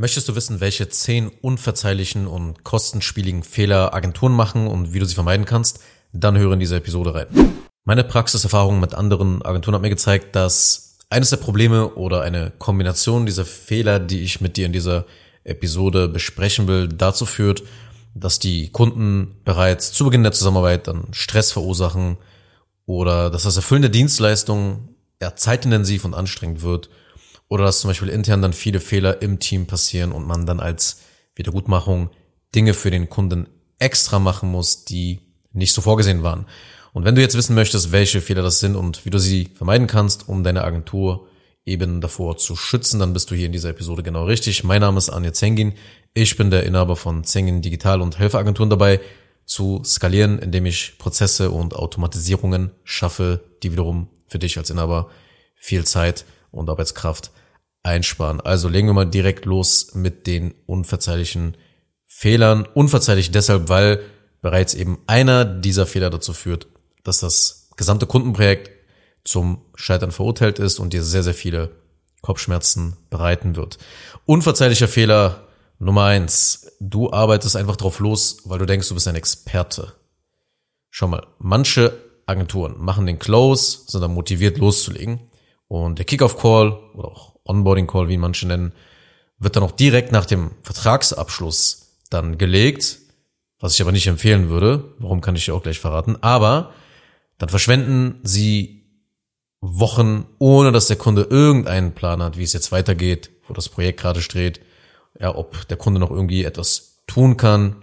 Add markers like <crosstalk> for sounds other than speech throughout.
Möchtest du wissen, welche zehn unverzeihlichen und kostenspieligen Fehler Agenturen machen und wie du sie vermeiden kannst? Dann höre in diese Episode rein. Meine Praxiserfahrung mit anderen Agenturen hat mir gezeigt, dass eines der Probleme oder eine Kombination dieser Fehler, die ich mit dir in dieser Episode besprechen will, dazu führt, dass die Kunden bereits zu Beginn der Zusammenarbeit dann Stress verursachen oder dass das Erfüllen der Dienstleistung eher zeitintensiv und anstrengend wird oder dass zum Beispiel intern dann viele Fehler im Team passieren und man dann als Wiedergutmachung Dinge für den Kunden extra machen muss, die nicht so vorgesehen waren. Und wenn du jetzt wissen möchtest, welche Fehler das sind und wie du sie vermeiden kannst, um deine Agentur eben davor zu schützen, dann bist du hier in dieser Episode genau richtig. Mein Name ist Anja Zengin. Ich bin der Inhaber von Zengin Digital und helfe Agenturen dabei zu skalieren, indem ich Prozesse und Automatisierungen schaffe, die wiederum für dich als Inhaber viel Zeit und Arbeitskraft einsparen. Also legen wir mal direkt los mit den unverzeihlichen Fehlern. Unverzeihlich deshalb, weil bereits eben einer dieser Fehler dazu führt, dass das gesamte Kundenprojekt zum Scheitern verurteilt ist und dir sehr, sehr viele Kopfschmerzen bereiten wird. Unverzeihlicher Fehler Nummer eins. Du arbeitest einfach drauf los, weil du denkst, du bist ein Experte. Schau mal, manche Agenturen machen den Close, sind dann motiviert loszulegen. Und der Kickoff-Call oder auch Onboarding Call, wie manche nennen, wird dann auch direkt nach dem Vertragsabschluss dann gelegt, was ich aber nicht empfehlen würde. Warum kann ich dir auch gleich verraten. Aber dann verschwenden sie Wochen, ohne dass der Kunde irgendeinen Plan hat, wie es jetzt weitergeht, wo das Projekt gerade steht, ja, ob der Kunde noch irgendwie etwas tun kann,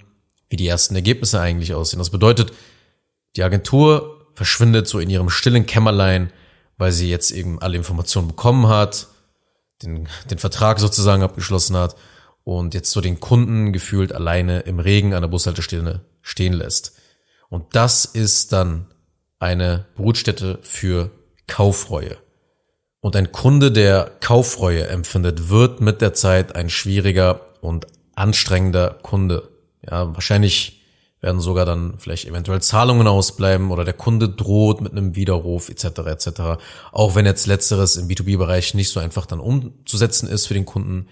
wie die ersten Ergebnisse eigentlich aussehen. Das bedeutet, die Agentur verschwindet so in ihrem stillen Kämmerlein, weil sie jetzt eben alle Informationen bekommen hat, den, den Vertrag sozusagen abgeschlossen hat und jetzt so den Kunden gefühlt alleine im Regen an der Bushaltestelle stehen lässt. Und das ist dann eine Brutstätte für Kaufreue. Und ein Kunde, der Kaufreue empfindet, wird mit der Zeit ein schwieriger und anstrengender Kunde. Ja, wahrscheinlich werden sogar dann vielleicht eventuell Zahlungen ausbleiben oder der Kunde droht mit einem Widerruf etc. etc. Auch wenn jetzt letzteres im B2B-Bereich nicht so einfach dann umzusetzen ist für den Kunden,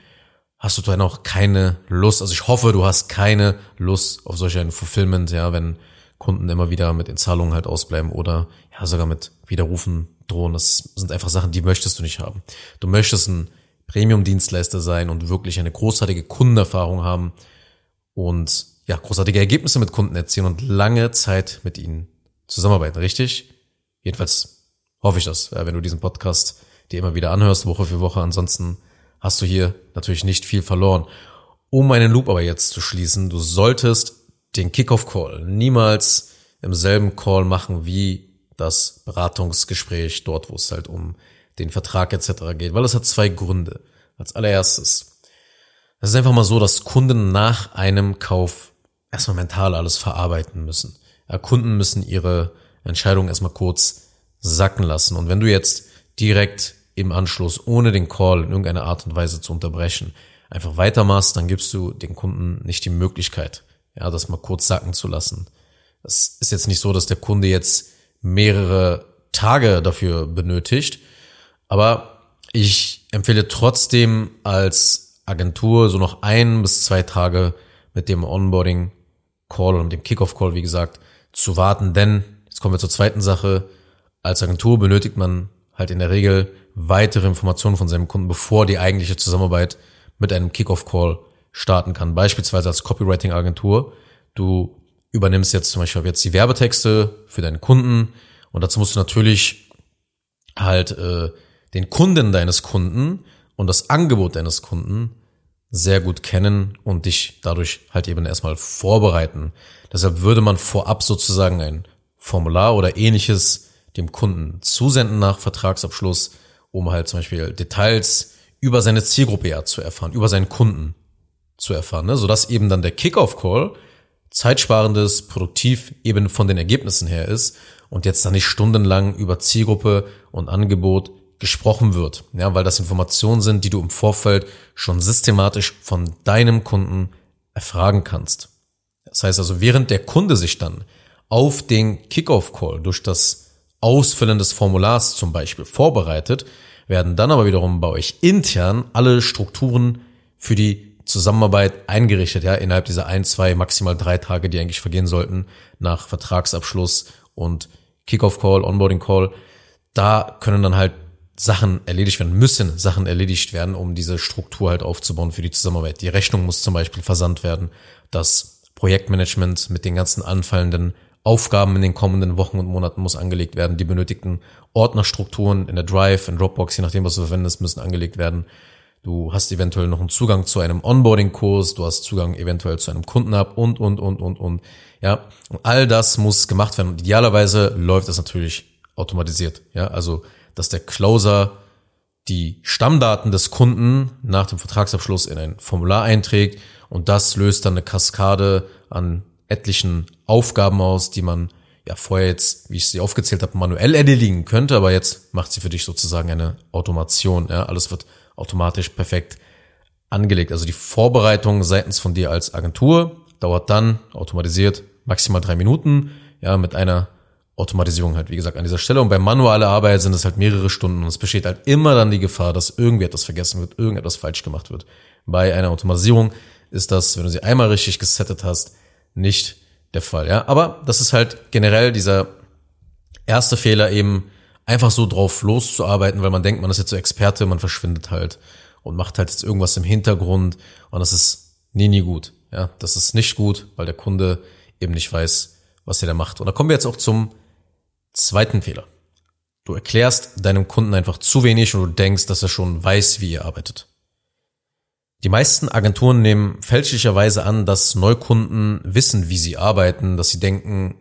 hast du dann auch keine Lust. Also ich hoffe, du hast keine Lust auf solch ein Fulfillment, ja, wenn Kunden immer wieder mit den Zahlungen halt ausbleiben oder ja sogar mit Widerrufen drohen. Das sind einfach Sachen, die möchtest du nicht haben. Du möchtest ein Premium-Dienstleister sein und wirklich eine großartige Kundenerfahrung haben und ja, großartige Ergebnisse mit Kunden erzielen und lange Zeit mit ihnen zusammenarbeiten, richtig? Jedenfalls hoffe ich das, wenn du diesen Podcast dir immer wieder anhörst, Woche für Woche. Ansonsten hast du hier natürlich nicht viel verloren. Um meinen Loop aber jetzt zu schließen, du solltest den Kickoff-Call niemals im selben Call machen wie das Beratungsgespräch dort, wo es halt um den Vertrag etc. geht, weil es hat zwei Gründe. Als allererstes, es ist einfach mal so, dass Kunden nach einem Kauf erstmal mental alles verarbeiten müssen. Ja, Kunden müssen ihre Entscheidung erstmal kurz sacken lassen. Und wenn du jetzt direkt im Anschluss, ohne den Call in irgendeiner Art und Weise zu unterbrechen, einfach weitermachst, dann gibst du den Kunden nicht die Möglichkeit, ja, das mal kurz sacken zu lassen. Das ist jetzt nicht so, dass der Kunde jetzt mehrere Tage dafür benötigt, aber ich empfehle trotzdem als Agentur so noch ein bis zwei Tage mit dem Onboarding Call und dem Kickoff Call, wie gesagt, zu warten, denn jetzt kommen wir zur zweiten Sache. Als Agentur benötigt man halt in der Regel weitere Informationen von seinem Kunden, bevor die eigentliche Zusammenarbeit mit einem Kickoff Call starten kann. Beispielsweise als Copywriting Agentur. Du übernimmst jetzt zum Beispiel jetzt die Werbetexte für deinen Kunden und dazu musst du natürlich halt äh, den Kunden deines Kunden und das Angebot deines Kunden sehr gut kennen und dich dadurch halt eben erstmal vorbereiten. Deshalb würde man vorab sozusagen ein Formular oder ähnliches dem Kunden zusenden nach Vertragsabschluss, um halt zum Beispiel Details über seine Zielgruppe ja zu erfahren, über seinen Kunden zu erfahren, ne? sodass eben dann der Kickoff-Call zeitsparendes, produktiv eben von den Ergebnissen her ist und jetzt dann nicht stundenlang über Zielgruppe und Angebot gesprochen wird, ja, weil das Informationen sind, die du im Vorfeld schon systematisch von deinem Kunden erfragen kannst. Das heißt also, während der Kunde sich dann auf den Kickoff-Call durch das Ausfüllen des Formulars zum Beispiel vorbereitet, werden dann aber wiederum bei euch intern alle Strukturen für die Zusammenarbeit eingerichtet, ja, innerhalb dieser ein, zwei, maximal drei Tage, die eigentlich vergehen sollten, nach Vertragsabschluss und Kickoff-Call, Onboarding-Call. Da können dann halt Sachen erledigt werden, müssen Sachen erledigt werden, um diese Struktur halt aufzubauen für die Zusammenarbeit. Die Rechnung muss zum Beispiel versandt werden, das Projektmanagement mit den ganzen anfallenden Aufgaben in den kommenden Wochen und Monaten muss angelegt werden. Die benötigten Ordnerstrukturen in der Drive, in Dropbox, je nachdem, was du verwendest, müssen angelegt werden. Du hast eventuell noch einen Zugang zu einem Onboarding-Kurs, du hast Zugang eventuell zu einem Kundenhub und, und, und, und, und. Ja, und all das muss gemacht werden. Und idealerweise läuft das natürlich automatisiert. Ja, also, dass der Closer die Stammdaten des Kunden nach dem Vertragsabschluss in ein Formular einträgt und das löst dann eine Kaskade an etlichen Aufgaben aus, die man ja vorher jetzt, wie ich sie aufgezählt habe, manuell erledigen könnte, aber jetzt macht sie für dich sozusagen eine Automation. Ja, alles wird automatisch perfekt angelegt. Also die Vorbereitung seitens von dir als Agentur dauert dann automatisiert maximal drei Minuten, ja, mit einer Automatisierung halt, wie gesagt, an dieser Stelle. Und bei manueller Arbeit sind es halt mehrere Stunden und es besteht halt immer dann die Gefahr, dass irgendwie etwas vergessen wird, irgendetwas falsch gemacht wird. Bei einer Automatisierung ist das, wenn du sie einmal richtig gesettet hast, nicht der Fall, ja. Aber das ist halt generell dieser erste Fehler eben, einfach so drauf loszuarbeiten, weil man denkt, man ist jetzt so Experte, man verschwindet halt und macht halt jetzt irgendwas im Hintergrund und das ist nie, nie gut. Ja, das ist nicht gut, weil der Kunde eben nicht weiß, was er da macht. Und da kommen wir jetzt auch zum zweiten Fehler. Du erklärst deinem Kunden einfach zu wenig und du denkst, dass er schon weiß, wie ihr arbeitet. Die meisten Agenturen nehmen fälschlicherweise an, dass Neukunden wissen, wie sie arbeiten, dass sie denken,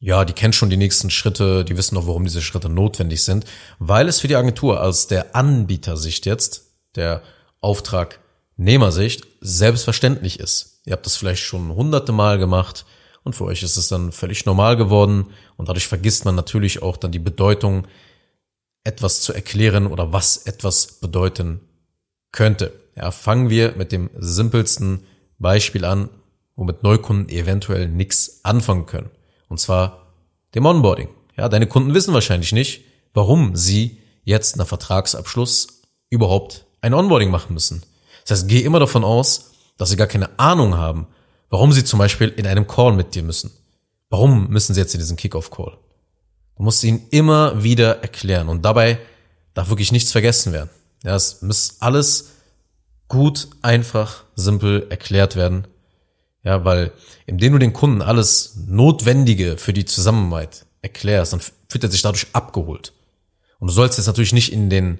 ja, die kennen schon die nächsten Schritte, die wissen auch, warum diese Schritte notwendig sind, weil es für die Agentur aus der Anbietersicht jetzt, der Auftragnehmersicht, selbstverständlich ist. Ihr habt das vielleicht schon hunderte Mal gemacht und für euch ist es dann völlig normal geworden und dadurch vergisst man natürlich auch dann die Bedeutung, etwas zu erklären oder was etwas bedeuten könnte. Ja, fangen wir mit dem simpelsten Beispiel an, womit Neukunden eventuell nichts anfangen können. Und zwar dem Onboarding. Ja, deine Kunden wissen wahrscheinlich nicht, warum sie jetzt nach Vertragsabschluss überhaupt ein Onboarding machen müssen. Das heißt, geh immer davon aus, dass sie gar keine Ahnung haben, warum sie zum Beispiel in einem Call mit dir müssen. Warum müssen sie jetzt in diesen Kickoff-Call? Du musst ihnen immer wieder erklären und dabei darf wirklich nichts vergessen werden. Ja, es muss alles gut, einfach, simpel erklärt werden. Ja, weil indem du den Kunden alles Notwendige für die Zusammenarbeit erklärst, dann fühlt er sich dadurch abgeholt. Und du sollst jetzt natürlich nicht in den,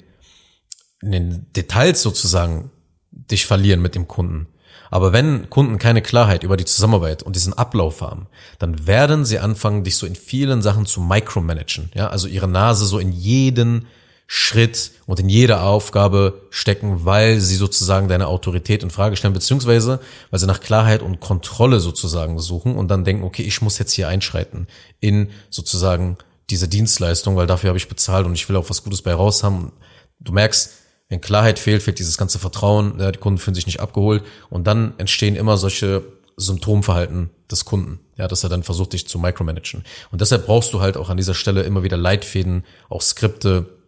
in den Details sozusagen dich verlieren mit dem Kunden. Aber wenn Kunden keine Klarheit über die Zusammenarbeit und diesen Ablauf haben, dann werden sie anfangen, dich so in vielen Sachen zu micromanagen. Ja, also ihre Nase so in jeden Schritt und in jeder Aufgabe stecken, weil sie sozusagen deine Autorität in Frage stellen, beziehungsweise weil sie nach Klarheit und Kontrolle sozusagen suchen und dann denken, okay, ich muss jetzt hier einschreiten in sozusagen diese Dienstleistung, weil dafür habe ich bezahlt und ich will auch was Gutes bei raus haben. Du merkst, wenn Klarheit fehlt, fehlt dieses ganze Vertrauen, ja, die Kunden fühlen sich nicht abgeholt und dann entstehen immer solche Symptomverhalten des Kunden, ja, dass er dann versucht, dich zu micromanagen. Und deshalb brauchst du halt auch an dieser Stelle immer wieder Leitfäden, auch Skripte,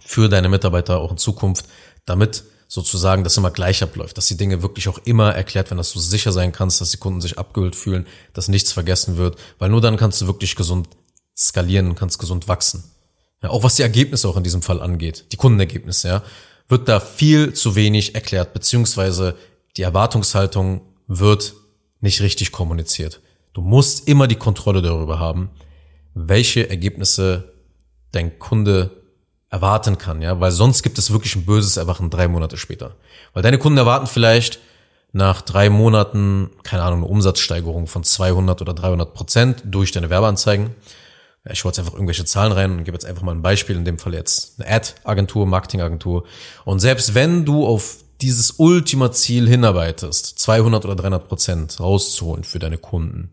für deine Mitarbeiter auch in Zukunft, damit sozusagen das immer gleich abläuft, dass die Dinge wirklich auch immer erklärt werden, dass du sicher sein kannst, dass die Kunden sich abgeholt fühlen, dass nichts vergessen wird, weil nur dann kannst du wirklich gesund skalieren, kannst gesund wachsen. Ja, auch was die Ergebnisse auch in diesem Fall angeht, die Kundenergebnisse, ja, wird da viel zu wenig erklärt, beziehungsweise die Erwartungshaltung wird nicht richtig kommuniziert. Du musst immer die Kontrolle darüber haben, welche Ergebnisse dein Kunde erwarten kann, ja, weil sonst gibt es wirklich ein böses Erwachen drei Monate später. Weil deine Kunden erwarten vielleicht nach drei Monaten, keine Ahnung, eine Umsatzsteigerung von 200 oder 300 Prozent durch deine Werbeanzeigen. Ich wollte jetzt einfach irgendwelche Zahlen rein und gebe jetzt einfach mal ein Beispiel, in dem Fall jetzt eine Ad-Agentur, Marketing-Agentur. Und selbst wenn du auf dieses Ultima-Ziel hinarbeitest, 200 oder 300 Prozent rauszuholen für deine Kunden,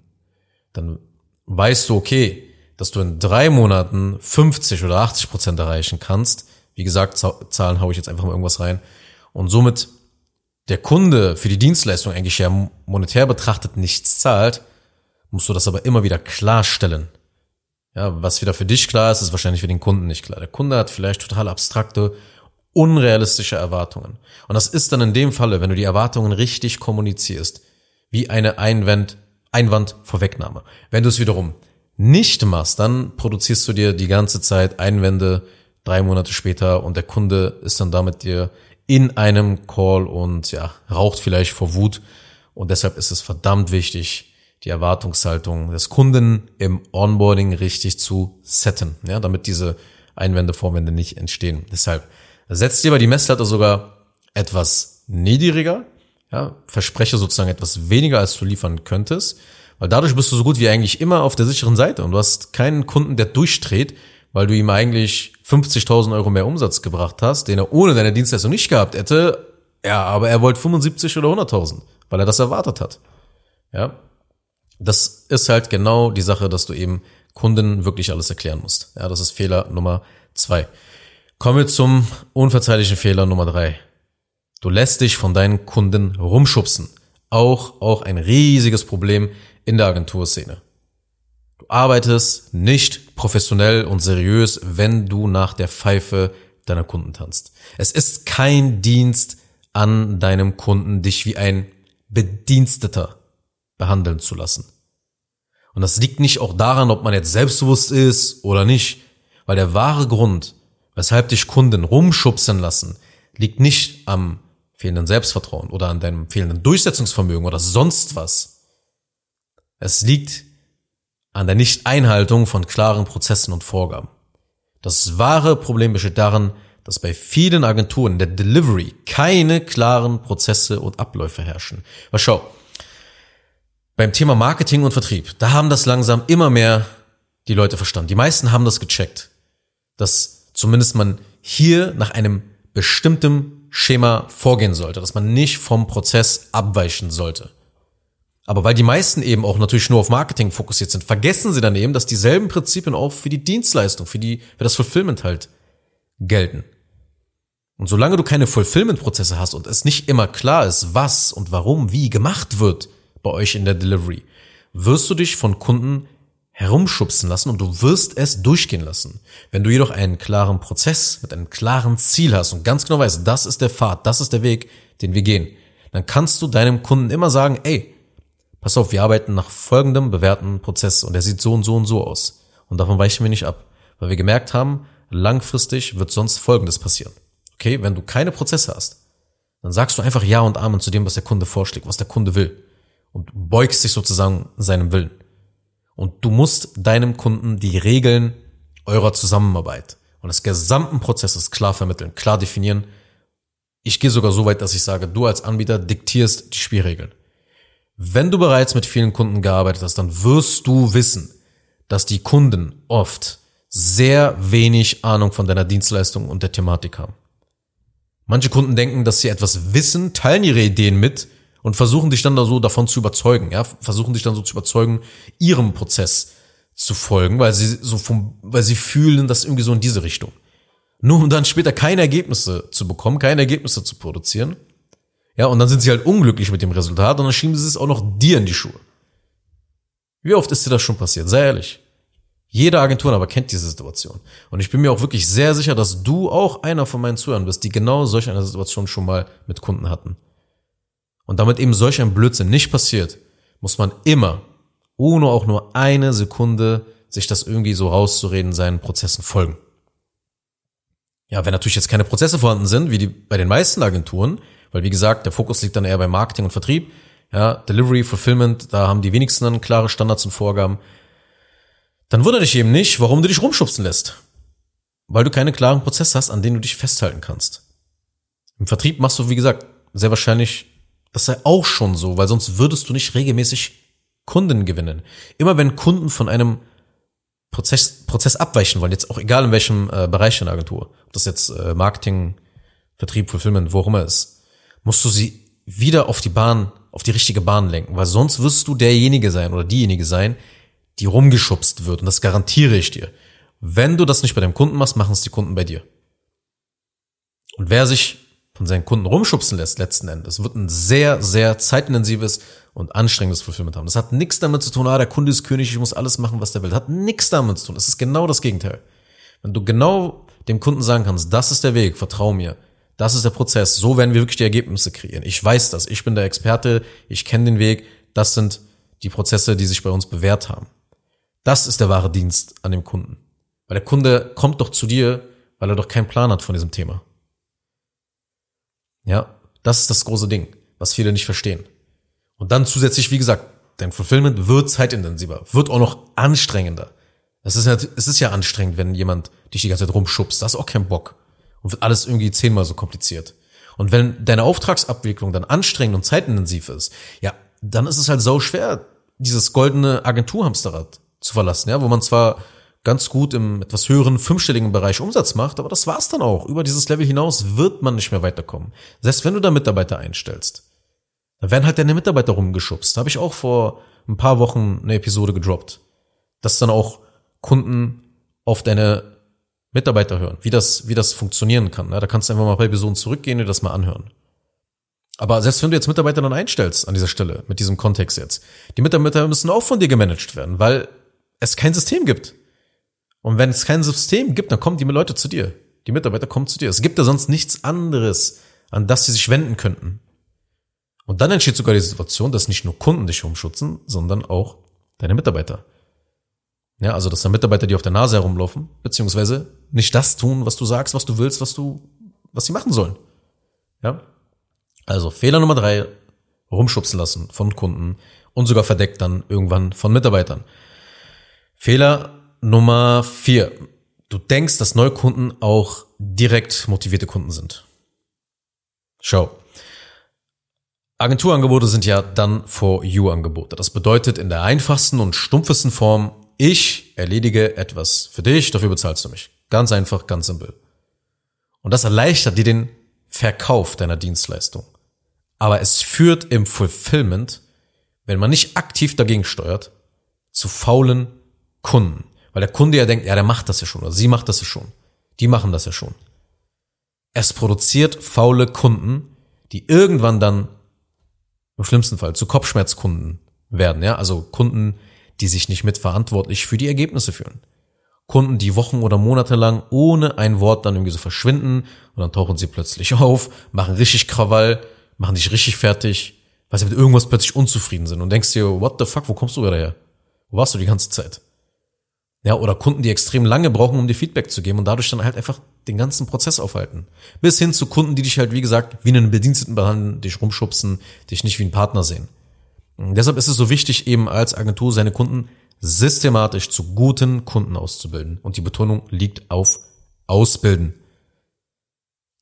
dann weißt du, okay, dass du in drei Monaten 50 oder 80 Prozent erreichen kannst. Wie gesagt, Zahlen haue ich jetzt einfach mal irgendwas rein. Und somit der Kunde für die Dienstleistung eigentlich ja monetär betrachtet nichts zahlt, musst du das aber immer wieder klarstellen. Ja, was wieder für dich klar ist, ist wahrscheinlich für den Kunden nicht klar. Der Kunde hat vielleicht total abstrakte unrealistische Erwartungen. Und das ist dann in dem Falle, wenn du die Erwartungen richtig kommunizierst, wie eine Einwand, Einwandvorwegnahme. Wenn du es wiederum nicht machst, dann produzierst du dir die ganze Zeit Einwände drei Monate später und der Kunde ist dann damit dir in einem Call und ja, raucht vielleicht vor Wut. Und deshalb ist es verdammt wichtig, die Erwartungshaltung des Kunden im Onboarding richtig zu setten, ja, damit diese Einwände, Vorwände nicht entstehen. Deshalb setzt dir aber die Messlatte sogar etwas niedriger, ja, verspreche sozusagen etwas weniger, als du liefern könntest, weil dadurch bist du so gut wie eigentlich immer auf der sicheren Seite und du hast keinen Kunden, der durchdreht, weil du ihm eigentlich 50.000 Euro mehr Umsatz gebracht hast, den er ohne deine Dienstleistung nicht gehabt hätte. Ja, aber er wollte 75 oder 100.000, weil er das erwartet hat. Ja, das ist halt genau die Sache, dass du eben Kunden wirklich alles erklären musst. Ja, das ist Fehler Nummer zwei. Kommen wir zum unverzeihlichen Fehler Nummer drei. Du lässt dich von deinen Kunden rumschubsen. Auch, auch ein riesiges Problem in der Agenturszene. Du arbeitest nicht professionell und seriös, wenn du nach der Pfeife deiner Kunden tanzt. Es ist kein Dienst an deinem Kunden, dich wie ein Bediensteter behandeln zu lassen. Und das liegt nicht auch daran, ob man jetzt selbstbewusst ist oder nicht, weil der wahre Grund, weshalb dich Kunden rumschubsen lassen, liegt nicht am fehlenden Selbstvertrauen oder an deinem fehlenden Durchsetzungsvermögen oder sonst was. Es liegt an der Nicht-Einhaltung von klaren Prozessen und Vorgaben. Das wahre Problem besteht darin, dass bei vielen Agenturen der Delivery keine klaren Prozesse und Abläufe herrschen. Aber schau, beim Thema Marketing und Vertrieb, da haben das langsam immer mehr die Leute verstanden. Die meisten haben das gecheckt, dass zumindest man hier nach einem bestimmten Schema vorgehen sollte, dass man nicht vom Prozess abweichen sollte. Aber weil die meisten eben auch natürlich nur auf Marketing fokussiert sind, vergessen sie dann eben, dass dieselben Prinzipien auch für die Dienstleistung, für die, für das Fulfillment halt gelten. Und solange du keine Fulfillment-Prozesse hast und es nicht immer klar ist, was und warum wie gemacht wird bei euch in der Delivery, wirst du dich von Kunden herumschubsen lassen und du wirst es durchgehen lassen. Wenn du jedoch einen klaren Prozess mit einem klaren Ziel hast und ganz genau weißt, das ist der Pfad, das ist der Weg, den wir gehen, dann kannst du deinem Kunden immer sagen, ey, pass auf, wir arbeiten nach folgendem bewährten Prozess und der sieht so und so und so aus. Und davon weichen wir nicht ab, weil wir gemerkt haben, langfristig wird sonst Folgendes passieren. Okay, wenn du keine Prozesse hast, dann sagst du einfach Ja und Amen zu dem, was der Kunde vorschlägt, was der Kunde will und beugst dich sozusagen seinem Willen. Und du musst deinem Kunden die Regeln eurer Zusammenarbeit und des gesamten Prozesses klar vermitteln, klar definieren. Ich gehe sogar so weit, dass ich sage, du als Anbieter diktierst die Spielregeln. Wenn du bereits mit vielen Kunden gearbeitet hast, dann wirst du wissen, dass die Kunden oft sehr wenig Ahnung von deiner Dienstleistung und der Thematik haben. Manche Kunden denken, dass sie etwas wissen, teilen ihre Ideen mit und versuchen dich dann da so davon zu überzeugen, ja, versuchen dich dann so zu überzeugen, ihrem Prozess zu folgen, weil sie so vom, weil sie fühlen, dass irgendwie so in diese Richtung. Nur um dann später keine Ergebnisse zu bekommen, keine Ergebnisse zu produzieren. Ja, und dann sind sie halt unglücklich mit dem Resultat und dann schieben sie es auch noch dir in die Schuhe. Wie oft ist dir das schon passiert? Sehr ehrlich. Jede Agentur aber kennt diese Situation. Und ich bin mir auch wirklich sehr sicher, dass du auch einer von meinen Zuhörern bist, die genau solch eine Situation schon mal mit Kunden hatten. Und damit eben solch ein Blödsinn nicht passiert, muss man immer, ohne auch nur eine Sekunde, sich das irgendwie so rauszureden, seinen Prozessen folgen. Ja, wenn natürlich jetzt keine Prozesse vorhanden sind, wie die bei den meisten Agenturen, weil wie gesagt, der Fokus liegt dann eher bei Marketing und Vertrieb, ja, Delivery, Fulfillment, da haben die wenigsten dann klare Standards und Vorgaben, dann wundere dich eben nicht, warum du dich rumschubsen lässt. Weil du keine klaren Prozesse hast, an denen du dich festhalten kannst. Im Vertrieb machst du, wie gesagt, sehr wahrscheinlich das sei auch schon so, weil sonst würdest du nicht regelmäßig Kunden gewinnen. Immer wenn Kunden von einem Prozess, Prozess abweichen wollen, jetzt auch egal in welchem äh, Bereich in der Agentur, ob das jetzt äh, Marketing, Vertrieb, Fulfillment, wo auch immer ist, musst du sie wieder auf die Bahn, auf die richtige Bahn lenken, weil sonst wirst du derjenige sein oder diejenige sein, die rumgeschubst wird. Und das garantiere ich dir. Wenn du das nicht bei deinem Kunden machst, machen es die Kunden bei dir. Und wer sich von seinen Kunden rumschubsen lässt, letzten Endes, wird ein sehr, sehr zeitintensives und anstrengendes Fulfillment haben. Das hat nichts damit zu tun, ah, der Kunde ist König, ich muss alles machen, was der will. Das hat nichts damit zu tun. Das ist genau das Gegenteil. Wenn du genau dem Kunden sagen kannst, das ist der Weg, vertrau mir, das ist der Prozess, so werden wir wirklich die Ergebnisse kreieren. Ich weiß das, ich bin der Experte, ich kenne den Weg, das sind die Prozesse, die sich bei uns bewährt haben. Das ist der wahre Dienst an dem Kunden. Weil der Kunde kommt doch zu dir, weil er doch keinen Plan hat von diesem Thema. Ja, das ist das große Ding, was viele nicht verstehen. Und dann zusätzlich, wie gesagt, dein Fulfillment wird zeitintensiver, wird auch noch anstrengender. Es ist, ja, es ist ja anstrengend, wenn jemand dich die ganze Zeit rumschubst. Da du auch keinen Bock. Und wird alles irgendwie zehnmal so kompliziert. Und wenn deine Auftragsabwicklung dann anstrengend und zeitintensiv ist, ja, dann ist es halt so schwer, dieses goldene Agenturhamsterrad zu verlassen, ja, wo man zwar ganz gut im etwas höheren fünfstelligen Bereich Umsatz macht, aber das war's dann auch. Über dieses Level hinaus wird man nicht mehr weiterkommen. Selbst wenn du da Mitarbeiter einstellst, dann werden halt deine Mitarbeiter rumgeschubst. Da habe ich auch vor ein paar Wochen eine Episode gedroppt, dass dann auch Kunden auf deine Mitarbeiter hören, wie das, wie das funktionieren kann. Ja, da kannst du einfach mal bei Personen zurückgehen und das mal anhören. Aber selbst wenn du jetzt Mitarbeiter dann einstellst an dieser Stelle, mit diesem Kontext jetzt, die Mitarbeiter müssen auch von dir gemanagt werden, weil es kein System gibt. Und wenn es kein System gibt, dann kommen die Leute zu dir. Die Mitarbeiter kommen zu dir. Es gibt ja sonst nichts anderes, an das sie sich wenden könnten. Und dann entsteht sogar die Situation, dass nicht nur Kunden dich umschützen, sondern auch deine Mitarbeiter. Ja, also dass da Mitarbeiter, die auf der Nase herumlaufen, beziehungsweise nicht das tun, was du sagst, was du willst, was du, was sie machen sollen. Ja. Also Fehler Nummer drei, rumschubsen lassen von Kunden und sogar verdeckt dann irgendwann von Mitarbeitern. Fehler Nummer vier. Du denkst, dass Neukunden auch direkt motivierte Kunden sind. Schau. Agenturangebote sind ja dann for you Angebote. Das bedeutet in der einfachsten und stumpfesten Form, ich erledige etwas für dich, dafür bezahlst du mich. Ganz einfach, ganz simpel. Und das erleichtert dir den Verkauf deiner Dienstleistung. Aber es führt im Fulfillment, wenn man nicht aktiv dagegen steuert, zu faulen Kunden. Weil der Kunde ja denkt, ja, der macht das ja schon oder sie macht das ja schon. Die machen das ja schon. Es produziert faule Kunden, die irgendwann dann im schlimmsten Fall zu Kopfschmerzkunden werden, ja, also Kunden, die sich nicht mitverantwortlich für die Ergebnisse fühlen. Kunden, die Wochen oder Monate lang ohne ein Wort dann irgendwie so verschwinden und dann tauchen sie plötzlich <laughs> auf, machen richtig Krawall, machen dich richtig fertig, weil sie mit irgendwas plötzlich unzufrieden sind und denkst dir, what the fuck, wo kommst du gerade her? Wo warst du die ganze Zeit? Ja, oder Kunden, die extrem lange brauchen, um dir Feedback zu geben und dadurch dann halt einfach den ganzen Prozess aufhalten. Bis hin zu Kunden, die dich halt, wie gesagt, wie einen Bediensteten behandeln, dich rumschubsen, dich nicht wie einen Partner sehen. Und deshalb ist es so wichtig, eben als Agentur seine Kunden systematisch zu guten Kunden auszubilden. Und die Betonung liegt auf Ausbilden.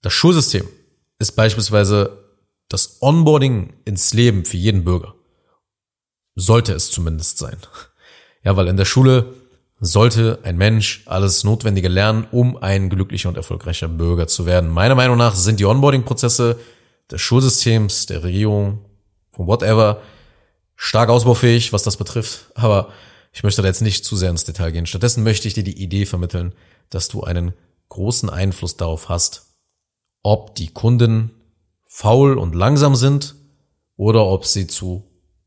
Das Schulsystem ist beispielsweise das Onboarding ins Leben für jeden Bürger. Sollte es zumindest sein. Ja, weil in der Schule sollte ein Mensch alles Notwendige lernen, um ein glücklicher und erfolgreicher Bürger zu werden. Meiner Meinung nach sind die Onboarding-Prozesse des Schulsystems, der Regierung, von whatever, stark ausbaufähig, was das betrifft. Aber ich möchte da jetzt nicht zu sehr ins Detail gehen. Stattdessen möchte ich dir die Idee vermitteln, dass du einen großen Einfluss darauf hast, ob die Kunden faul und langsam sind oder ob sie zu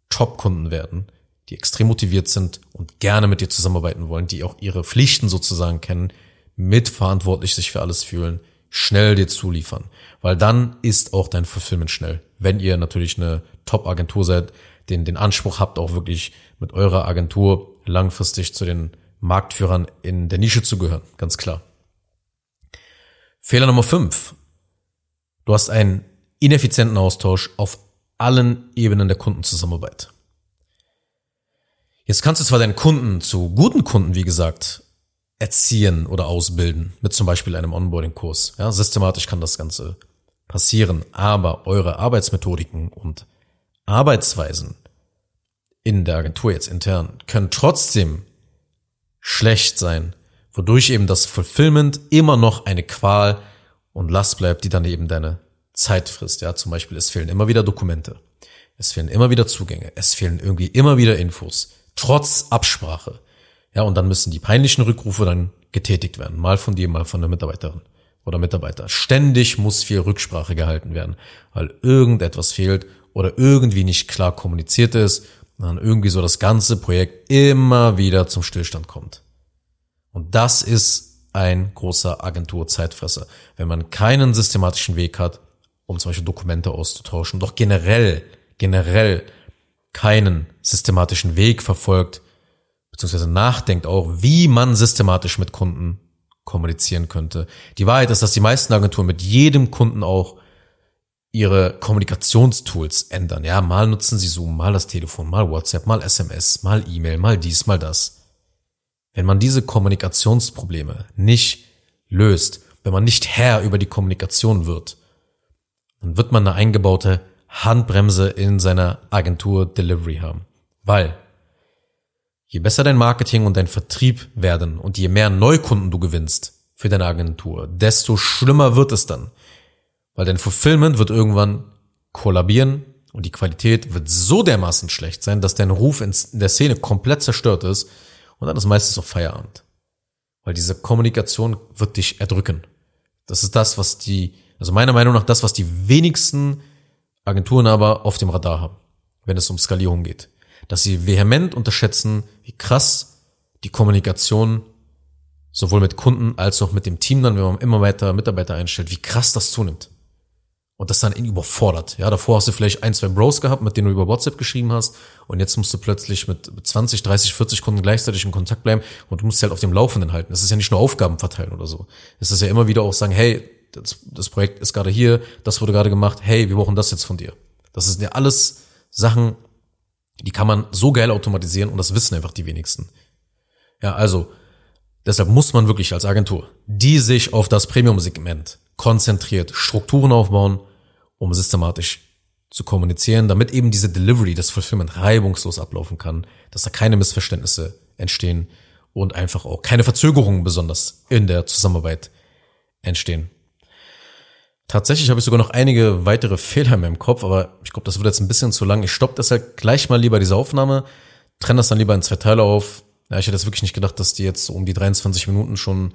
Top-Kunden werden die extrem motiviert sind und gerne mit dir zusammenarbeiten wollen, die auch ihre Pflichten sozusagen kennen, mitverantwortlich sich für alles fühlen, schnell dir zuliefern. Weil dann ist auch dein Fulfillment schnell. Wenn ihr natürlich eine Top-Agentur seid, den, den Anspruch habt, auch wirklich mit eurer Agentur langfristig zu den Marktführern in der Nische zu gehören. Ganz klar. Fehler Nummer 5. Du hast einen ineffizienten Austausch auf allen Ebenen der Kundenzusammenarbeit. Jetzt kannst du zwar deinen Kunden zu guten Kunden, wie gesagt, erziehen oder ausbilden, mit zum Beispiel einem Onboarding-Kurs. Ja, systematisch kann das Ganze passieren, aber eure Arbeitsmethodiken und Arbeitsweisen in der Agentur jetzt intern können trotzdem schlecht sein, wodurch eben das Fulfillment immer noch eine Qual und Last bleibt, die dann eben deine Zeit frisst. Ja, zum Beispiel, es fehlen immer wieder Dokumente. Es fehlen immer wieder Zugänge. Es fehlen irgendwie immer wieder Infos trotz Absprache. Ja, und dann müssen die peinlichen Rückrufe dann getätigt werden. Mal von dir, mal von der Mitarbeiterin oder Mitarbeiter. Ständig muss viel Rücksprache gehalten werden, weil irgendetwas fehlt oder irgendwie nicht klar kommuniziert ist und dann irgendwie so das ganze Projekt immer wieder zum Stillstand kommt. Und das ist ein großer Agentur-Zeitfresser, wenn man keinen systematischen Weg hat, um zum Beispiel Dokumente auszutauschen, doch generell, generell keinen systematischen Weg verfolgt, beziehungsweise nachdenkt auch, wie man systematisch mit Kunden kommunizieren könnte. Die Wahrheit ist, dass die meisten Agenturen mit jedem Kunden auch ihre Kommunikationstools ändern. Ja, mal nutzen sie Zoom, mal das Telefon, mal WhatsApp, mal SMS, mal E-Mail, mal dies, mal das. Wenn man diese Kommunikationsprobleme nicht löst, wenn man nicht Herr über die Kommunikation wird, dann wird man eine eingebaute Handbremse in seiner Agentur Delivery haben. Weil je besser dein Marketing und dein Vertrieb werden und je mehr Neukunden du gewinnst für deine Agentur, desto schlimmer wird es dann. Weil dein Fulfillment wird irgendwann kollabieren und die Qualität wird so dermaßen schlecht sein, dass dein Ruf in der Szene komplett zerstört ist und dann ist meistens auch Feierabend. Weil diese Kommunikation wird dich erdrücken. Das ist das, was die, also meiner Meinung nach das, was die wenigsten Agenturen aber auf dem Radar haben, wenn es um Skalierung geht. Dass sie vehement unterschätzen, wie krass die Kommunikation sowohl mit Kunden als auch mit dem Team dann, wenn man immer weiter Mitarbeiter einstellt, wie krass das zunimmt und das dann ihn überfordert. Ja, davor hast du vielleicht ein, zwei Bros gehabt, mit denen du über WhatsApp geschrieben hast und jetzt musst du plötzlich mit 20, 30, 40 Kunden gleichzeitig in Kontakt bleiben und du musst sie halt auf dem Laufenden halten. Das ist ja nicht nur Aufgaben verteilen oder so. Es ist ja immer wieder auch sagen, hey, das, das Projekt ist gerade hier, das wurde gerade gemacht, hey, wir brauchen das jetzt von dir. Das sind ja alles Sachen, die kann man so geil automatisieren und das wissen einfach die wenigsten. Ja, also, deshalb muss man wirklich als Agentur, die sich auf das Premium-Segment konzentriert, Strukturen aufbauen, um systematisch zu kommunizieren, damit eben diese Delivery, das Fulfillment reibungslos ablaufen kann, dass da keine Missverständnisse entstehen und einfach auch keine Verzögerungen besonders in der Zusammenarbeit entstehen. Tatsächlich habe ich sogar noch einige weitere Fehler in meinem Kopf, aber ich glaube, das wird jetzt ein bisschen zu lang. Ich stoppe deshalb gleich mal lieber diese Aufnahme, trenne das dann lieber in zwei Teile auf. Ja, ich hätte jetzt wirklich nicht gedacht, dass die jetzt um die 23 Minuten schon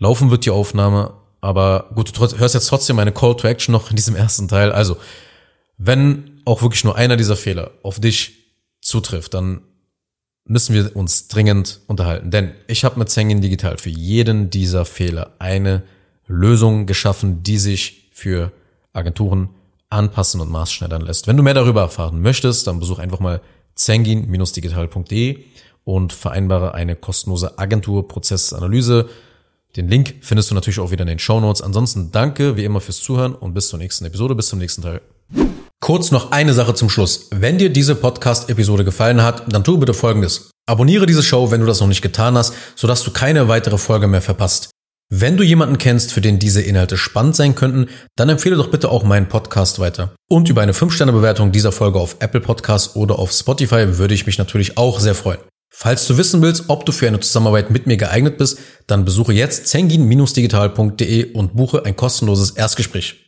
laufen wird, die Aufnahme. Aber gut, du hörst jetzt trotzdem meine Call to Action noch in diesem ersten Teil. Also, wenn auch wirklich nur einer dieser Fehler auf dich zutrifft, dann müssen wir uns dringend unterhalten. Denn ich habe mit Zengin Digital für jeden dieser Fehler eine Lösung geschaffen, die sich für Agenturen anpassen und maßschneidern lässt. Wenn du mehr darüber erfahren möchtest, dann besuch einfach mal zengin-digital.de und vereinbare eine kostenlose Agenturprozessanalyse. Den Link findest du natürlich auch wieder in den Show Notes. Ansonsten danke wie immer fürs Zuhören und bis zur nächsten Episode, bis zum nächsten Teil. Kurz noch eine Sache zum Schluss. Wenn dir diese Podcast-Episode gefallen hat, dann tu bitte Folgendes. Abonniere diese Show, wenn du das noch nicht getan hast, sodass du keine weitere Folge mehr verpasst. Wenn du jemanden kennst, für den diese Inhalte spannend sein könnten, dann empfehle doch bitte auch meinen Podcast weiter. Und über eine 5-Sterne-Bewertung dieser Folge auf Apple Podcasts oder auf Spotify würde ich mich natürlich auch sehr freuen. Falls du wissen willst, ob du für eine Zusammenarbeit mit mir geeignet bist, dann besuche jetzt zengin-digital.de und buche ein kostenloses Erstgespräch.